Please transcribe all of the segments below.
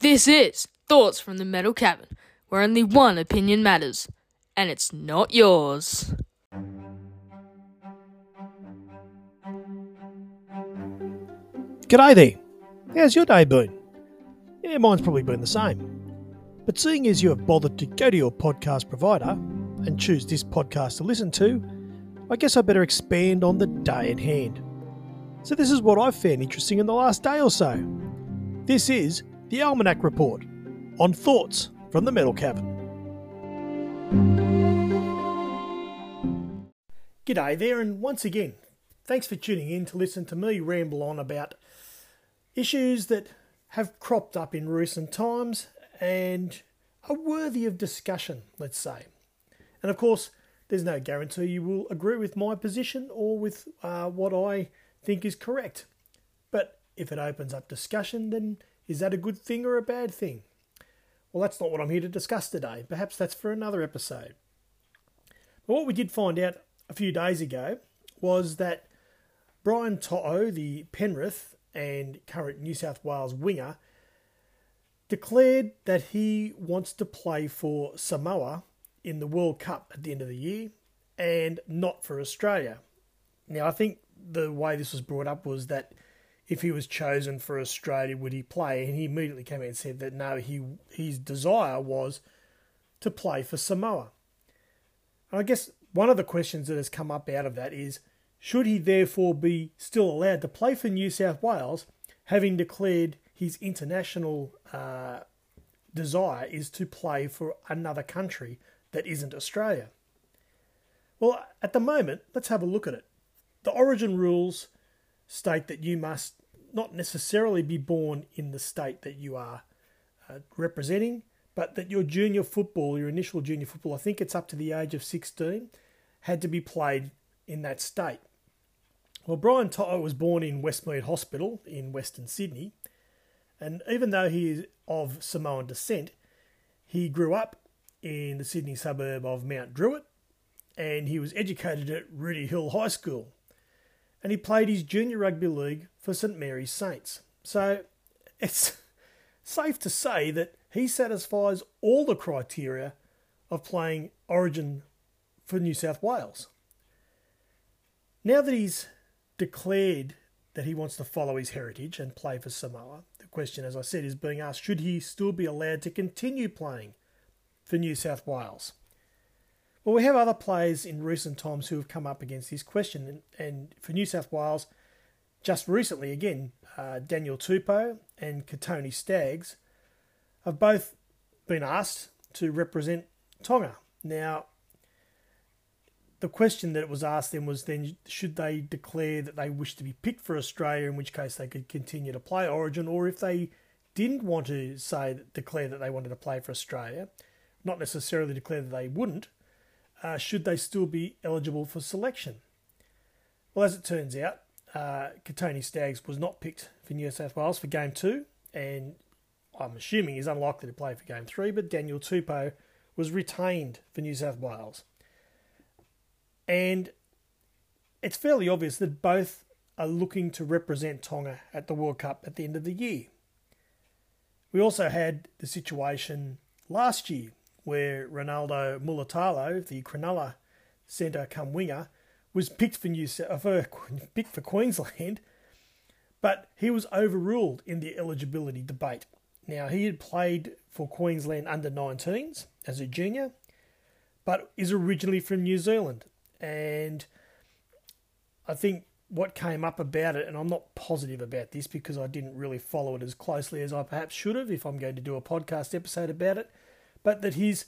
This is Thoughts from the Metal Cabin, where only one opinion matters, and it's not yours. G'day there. How's your day been? Yeah, mine's probably been the same. But seeing as you have bothered to go to your podcast provider and choose this podcast to listen to, I guess I better expand on the day at hand. So, this is what I've found interesting in the last day or so. This is the Almanac Report on thoughts from the Metal Cabin. G'day there, and once again, thanks for tuning in to listen to me ramble on about issues that have cropped up in recent times and are worthy of discussion, let's say. And of course, there's no guarantee you will agree with my position or with uh, what I think is correct. But if it opens up discussion, then is that a good thing or a bad thing? Well, that's not what I'm here to discuss today. Perhaps that's for another episode. But what we did find out a few days ago was that Brian To'o, the Penrith and current New South Wales winger, declared that he wants to play for Samoa in the World Cup at the end of the year and not for Australia. Now, I think the way this was brought up was that if he was chosen for Australia, would he play? And he immediately came out and said that no, he his desire was to play for Samoa. And I guess one of the questions that has come up out of that is should he therefore be still allowed to play for New South Wales, having declared his international uh, desire is to play for another country that isn't Australia? Well, at the moment, let's have a look at it. The origin rules state that you must not necessarily be born in the state that you are uh, representing, but that your junior football, your initial junior football, I think it's up to the age of 16, had to be played in that state. Well, Brian To'o was born in Westmead Hospital in Western Sydney, and even though he is of Samoan descent, he grew up in the Sydney suburb of Mount Druitt, and he was educated at Rooty Hill High School and he played his junior rugby league for St Mary's Saints. So it's safe to say that he satisfies all the criteria of playing Origin for New South Wales. Now that he's declared that he wants to follow his heritage and play for Samoa, the question, as I said, is being asked should he still be allowed to continue playing for New South Wales? Well, we have other players in recent times who have come up against this question, and, and for New South Wales, just recently again, uh, Daniel Tupou and Kotoni Staggs have both been asked to represent Tonga. Now, the question that was asked then was then should they declare that they wish to be picked for Australia, in which case they could continue to play Origin, or if they didn't want to say declare that they wanted to play for Australia, not necessarily declare that they wouldn't, uh, should they still be eligible for selection? Well, as it turns out, uh, Kotoni Staggs was not picked for New South Wales for Game 2, and I'm assuming he's unlikely to play for Game 3, but Daniel Tupou was retained for New South Wales. And it's fairly obvious that both are looking to represent Tonga at the World Cup at the end of the year. We also had the situation last year where Ronaldo Mulitalo, the Cronulla centre come winger, was picked for New uh, for, picked for Queensland, but he was overruled in the eligibility debate. Now he had played for Queensland under 19s as a junior, but is originally from New Zealand, and I think what came up about it, and I'm not positive about this because I didn't really follow it as closely as I perhaps should have if I'm going to do a podcast episode about it but that his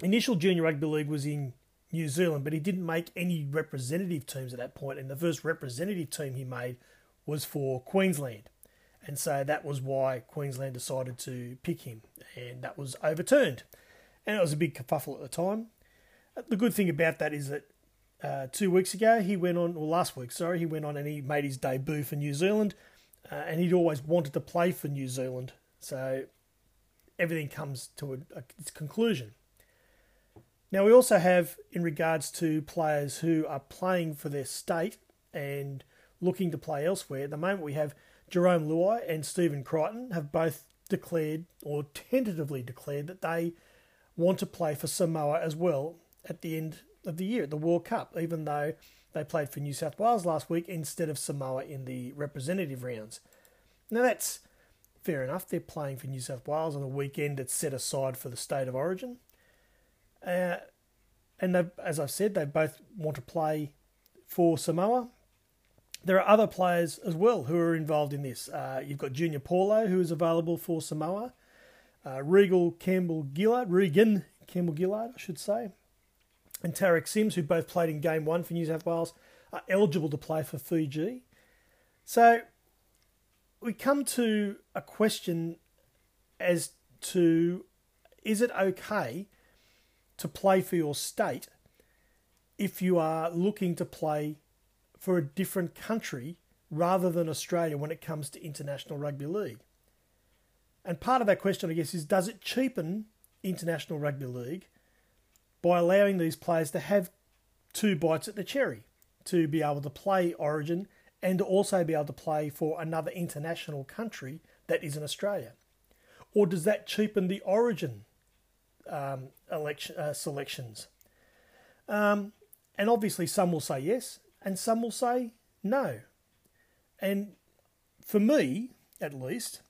initial junior rugby league was in New Zealand, but he didn't make any representative teams at that point. point, and the first representative team he made was for Queensland. And so that was why Queensland decided to pick him, and that was overturned. And it was a big kerfuffle at the time. The good thing about that is that uh, two weeks ago he went on, or last week, sorry, he went on and he made his debut for New Zealand, uh, and he'd always wanted to play for New Zealand. So everything comes to a, a, its conclusion. Now, we also have, in regards to players who are playing for their state and looking to play elsewhere, at the moment we have Jarome Luai and Stephen Crichton have both declared or tentatively declared that they want to play for Samoa as well at the end of the year at the World Cup, even though they played for New South Wales last week instead of Samoa in the representative rounds. Now that's fair enough. They're playing for New South Wales on a weekend that's set aside for the state of origin. Uh, and as I've said, they both want to play for Samoa. There are other players as well who are involved in this. Uh, you've got Junior Paulo, who is available for Samoa. Uh, Regal Campbell Gillard, Regan Campbell Gillard, I should say, and Tariq Sims, who both played in Game One for New South Wales, are eligible to play for Fiji. So we come to a question as to is it okay to play for your state if you are looking to play for a different country rather than Australia when it comes to international rugby league? And part of that question, I guess, is does it cheapen international rugby league by allowing these players to have two bites at the cherry, to be able to play Origin and also be able to play for another international country that isn't Australia? Or does that cheapen the Origin um, election uh, selections? Um, and obviously, some will say yes, and some will say no. And for me, at least,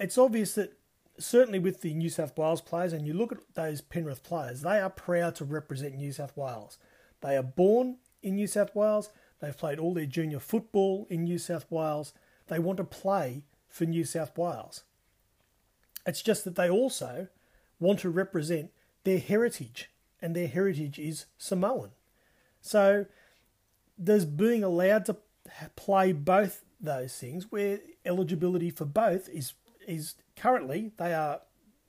it's obvious that certainly with the New South Wales players, and you look at those Penrith players, they are proud to represent New South Wales. They are born in New South Wales. They've played all their junior football in New South Wales. They want to play for New South Wales. It's just that they also want to represent their heritage, and their heritage is Samoan. So there's being allowed to play both those things where eligibility for both is is currently they are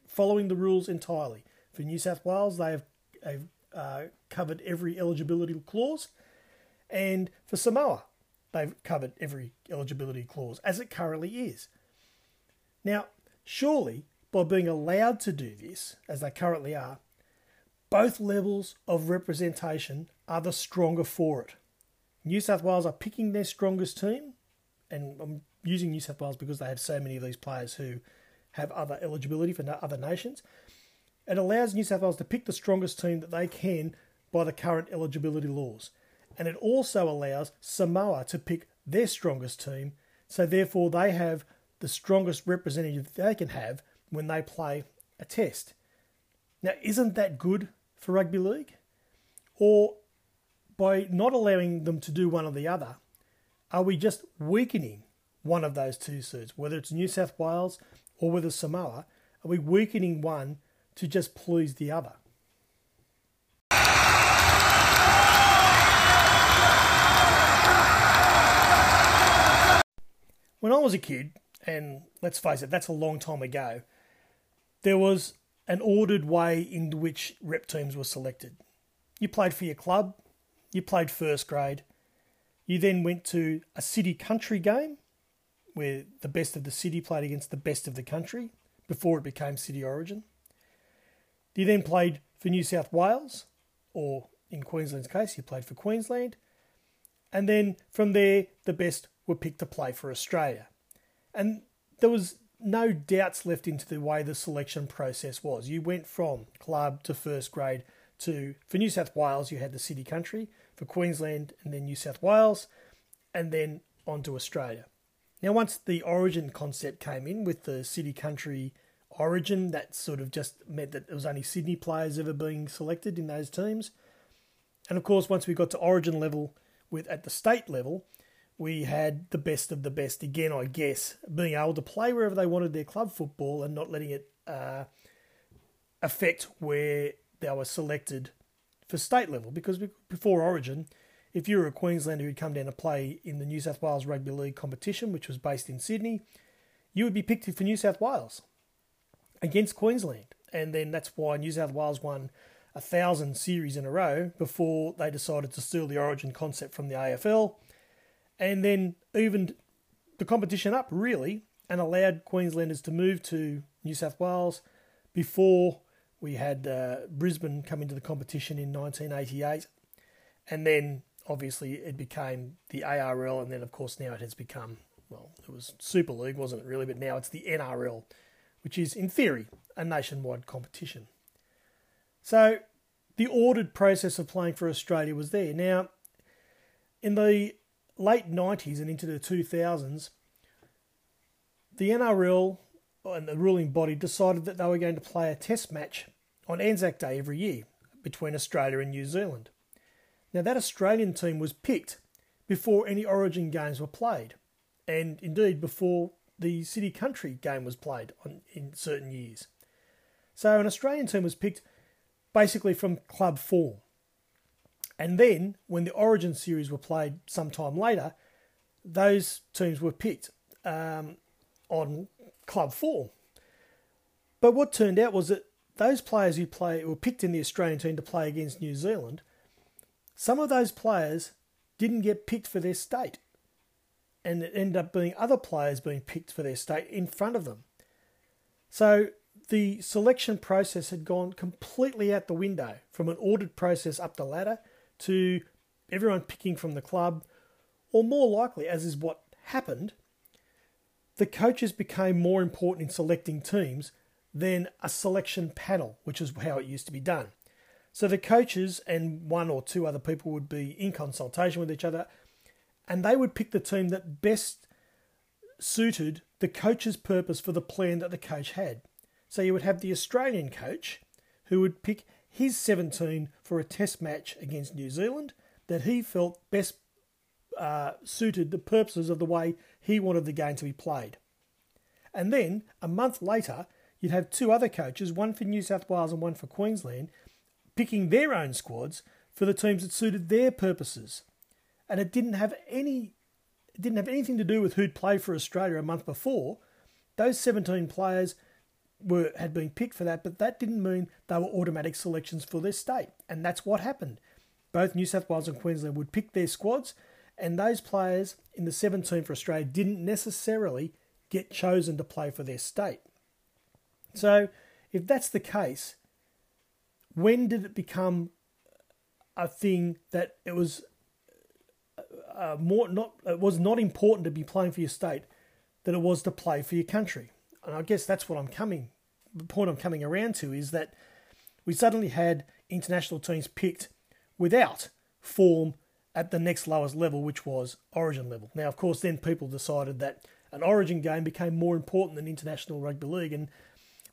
following the rules entirely. For New South Wales, they have, have uh, covered every eligibility clause, and for Samoa, they've covered every eligibility clause as it currently is. Now, surely by being allowed to do this, as they currently are, both levels of representation are the stronger for it. New South Wales are picking their strongest team, and I'm using New South Wales because they have so many of these players who have other eligibility for other nations. It allows New South Wales to pick the strongest team that they can by the current eligibility laws. And it also allows Samoa to pick their strongest team, so therefore they have the strongest representative they can have when they play a test. Now, isn't that good for rugby league? Or by not allowing them to do one or the other, are we just weakening one of those two suits, whether it's New South Wales or whether Samoa, are we weakening one to just please the other? I was a kid, and let's face it, that's a long time ago, there was an ordered way in which rep teams were selected. You played for your club, you played first grade, you then went to a city country game where the best of the city played against the best of the country before it became City Origin. You then played for New South Wales, or in Queensland's case, you played for Queensland. And then from there, the best were picked to play for Australia. And there was no doubts left into the way the selection process was. You went from club to first grade to, for New South Wales, you had the city country, for Queensland and then New South Wales, and then on to Australia. Now, once the origin concept came in with the city country origin, that sort of just meant that there was only Sydney players ever being selected in those teams. And of course, once we got to origin level with at the state level, we had the best of the best again, I guess, being able to play wherever they wanted their club football and not letting it uh, affect where they were selected for state level. Because before Origin, if you were a Queenslander who'd come down to play in the New South Wales Rugby League competition, which was based in Sydney, you would be picked for New South Wales against Queensland. And then that's why New South Wales won a thousand series in a row before they decided to steal the origin concept from the AFL and then evened the competition up, really, and allowed Queenslanders to move to New South Wales before we had uh, Brisbane come into the competition in 1988. And then obviously it became the ARL, and then of course now it has become well, it was Super League, wasn't it really? But now it's the NRL, which is, in theory, a nationwide competition. So the ordered process of playing for Australia was there. Now, in the late 90s and into the 2000s, the NRL and the ruling body decided that they were going to play a test match on Anzac Day every year between Australia and New Zealand. Now, that Australian team was picked before any Origin games were played, and indeed before the City Country game was played on, in certain years. So, an Australian team was picked basically from club form. And then, when the Origin series were played sometime later, those teams were picked um, on club form. But what turned out was that those players who play were picked in the Australian team to play against New Zealand, some of those players didn't get picked for their state. And it ended up being other players being picked for their state in front of them. So the selection process had gone completely out the window from an ordered process up the ladder to everyone picking from the club, or more likely, as is what happened, the coaches became more important in selecting teams than a selection panel, which is how it used to be done. So the coaches and one or two other people would be in consultation with each other, and they would pick the team that best suited the coach's purpose for the plan that the coach had. So you would have the Australian coach who would pick his 17 for a test match against New Zealand that he felt best uh, suited the purposes of the way he wanted the game to be played. And then a month later, you'd have two other coaches, one for New South Wales and one for Queensland, picking their own squads for the teams that suited their purposes. And it didn't have any it didn't have anything to do with who'd played for Australia a month before. Those 17 players were had been picked for that, but that didn't mean they were automatic selections for their state. And that's what happened. Both New South Wales and Queensland would pick their squads, and those players in the 17 for Australia didn't necessarily get chosen to play for their state. So, if that's the case, when did it become a thing that it was uh, more not it was not important to be playing for your state than it was to play for your country? And I guess that's what I'm coming the point I'm coming around to is that we suddenly had international teams picked without form at the next lowest level, which was Origin level. Now, of course, then people decided that an Origin game became more important than international rugby league, and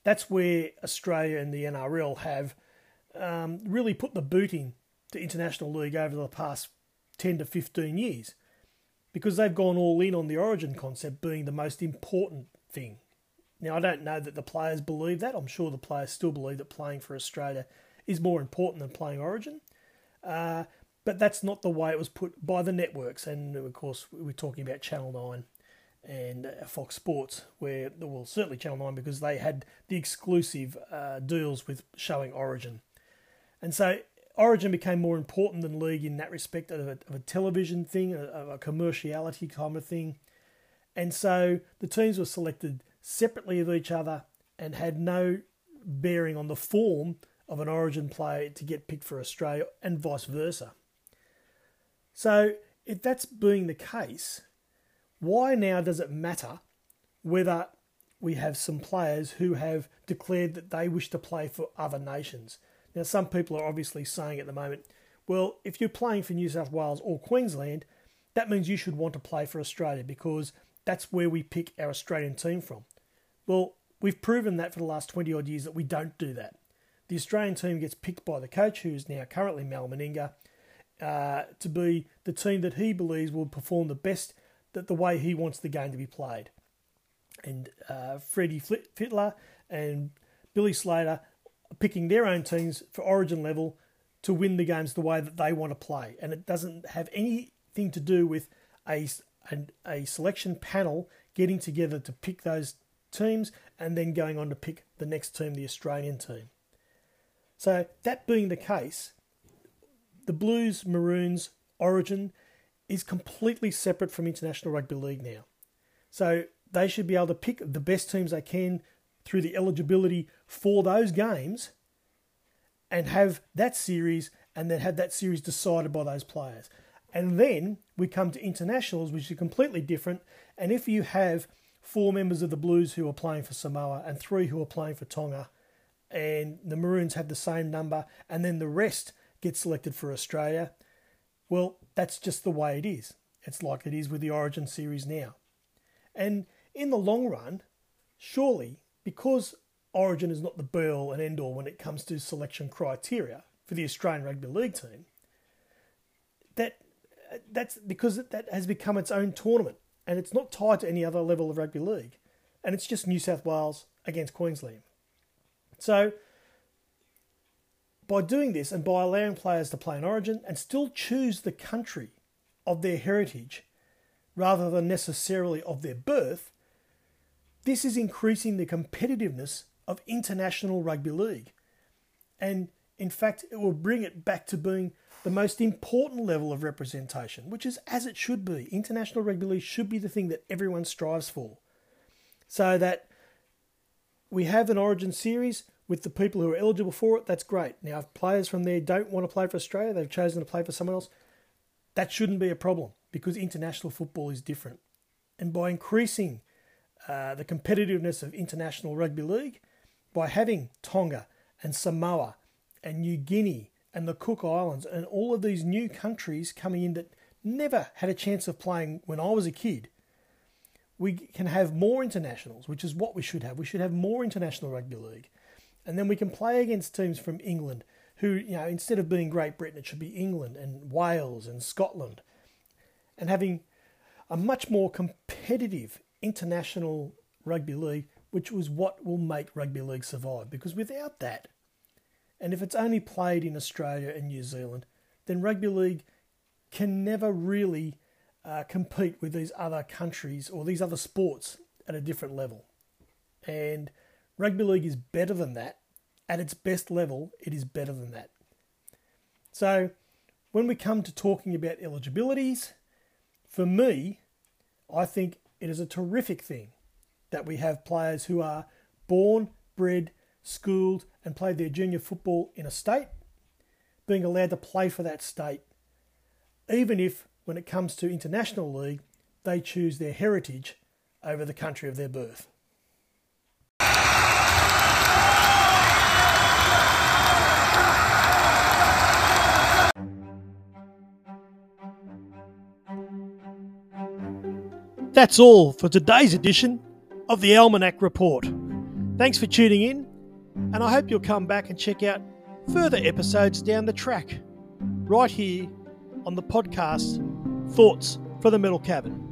that's where Australia and the NRL have um, really put the boot in to international league over the past 10 to 15 years because they've gone all in on the origin concept being the most important thing. Now, I don't know that the players believe that. I'm sure the players still believe that playing for Australia is more important than playing origin. Uh, but that's not the way it was put by the networks. And of course, we're talking about Channel 9 and uh, Fox Sports, where, well, certainly Channel 9 because they had the exclusive uh, deals with showing Origin. And so Origin became more important than League in that respect of a, of a television thing, of a commerciality kind of thing. And so the teams were selected separately of each other and had no bearing on the form of an Origin player to get picked for Australia and vice versa. So, if that's being the case, why now does it matter whether we have some players who have declared that they wish to play for other nations? Now, some people are obviously saying at the moment, well, if you're playing for New South Wales or Queensland, that means you should want to play for Australia because that's where we pick our Australian team from. Well, we've proven that for the last 20 odd years that we don't do that. The Australian team gets picked by the coach, who's now currently Mal Meninga, uh, to be the team that he believes will perform the best, that the way he wants the game to be played. And uh, Freddie Fittler and Billy Slater picking their own teams for origin level to win the games the way that they want to play. And it doesn't have anything to do with a, a, a selection panel getting together to pick those teams and then going on to pick the next team, the Australian team. So, that being the case, the Blues Maroons origin is completely separate from International Rugby League now. So, they should be able to pick the best teams they can through the eligibility for those games and have that series and then have that series decided by those players. And then we come to internationals, which are completely different. And if you have four members of the Blues who are playing for Samoa and three who are playing for Tonga, and the Maroons have the same number, and then the rest get selected for Australia, well, that's just the way it is. It's like it is with the Origin series now. And in the long run, surely, because Origin is not the all and end all when it comes to selection criteria for the Australian Rugby League team, that's because that has become its own tournament and it's not tied to any other level of rugby league. And it's just New South Wales against Queensland. So, by doing this and by allowing players to play in Origin and still choose the country of their heritage rather than necessarily of their birth, this is increasing the competitiveness of international rugby league. And in fact, it will bring it back to being the most important level of representation, which is as it should be. International rugby league should be the thing that everyone strives for. So that we have an origin series with the people who are eligible for it, that's great. Now, if players from there don't want to play for Australia, they've chosen to play for someone else, that shouldn't be a problem because international football is different. And by increasing uh, the competitiveness of international rugby league, by having Tonga and Samoa and New Guinea and the Cook Islands and all of these new countries coming in that never had a chance of playing when I was a kid, we can have more internationals, which is what we should have. We should have more international rugby league. And then we can play against teams from England who, you know, instead of being Great Britain, it should be England and Wales and Scotland. And having a much more competitive international rugby league, which was what will make rugby league survive. Because without that, and if it's only played in Australia and New Zealand, then rugby league can never really uh, compete with these other countries or these other sports at a different level. And rugby league is better than that. At its best level, it is better than that. So, when we come to talking about eligibilities, for me, I think it is a terrific thing that we have players who are born, bred, schooled, and played their junior football in a state, being allowed to play for that state, even if, when it comes to international league, they choose their heritage over the country of their birth. That's all for today's edition of the Almanac Report. Thanks for tuning in and I hope you'll come back and check out further episodes down the track, right here on the podcast Thoughts for the Metal Cabin.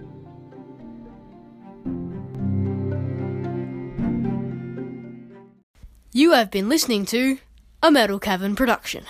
You have been listening to a Metal Cabin production.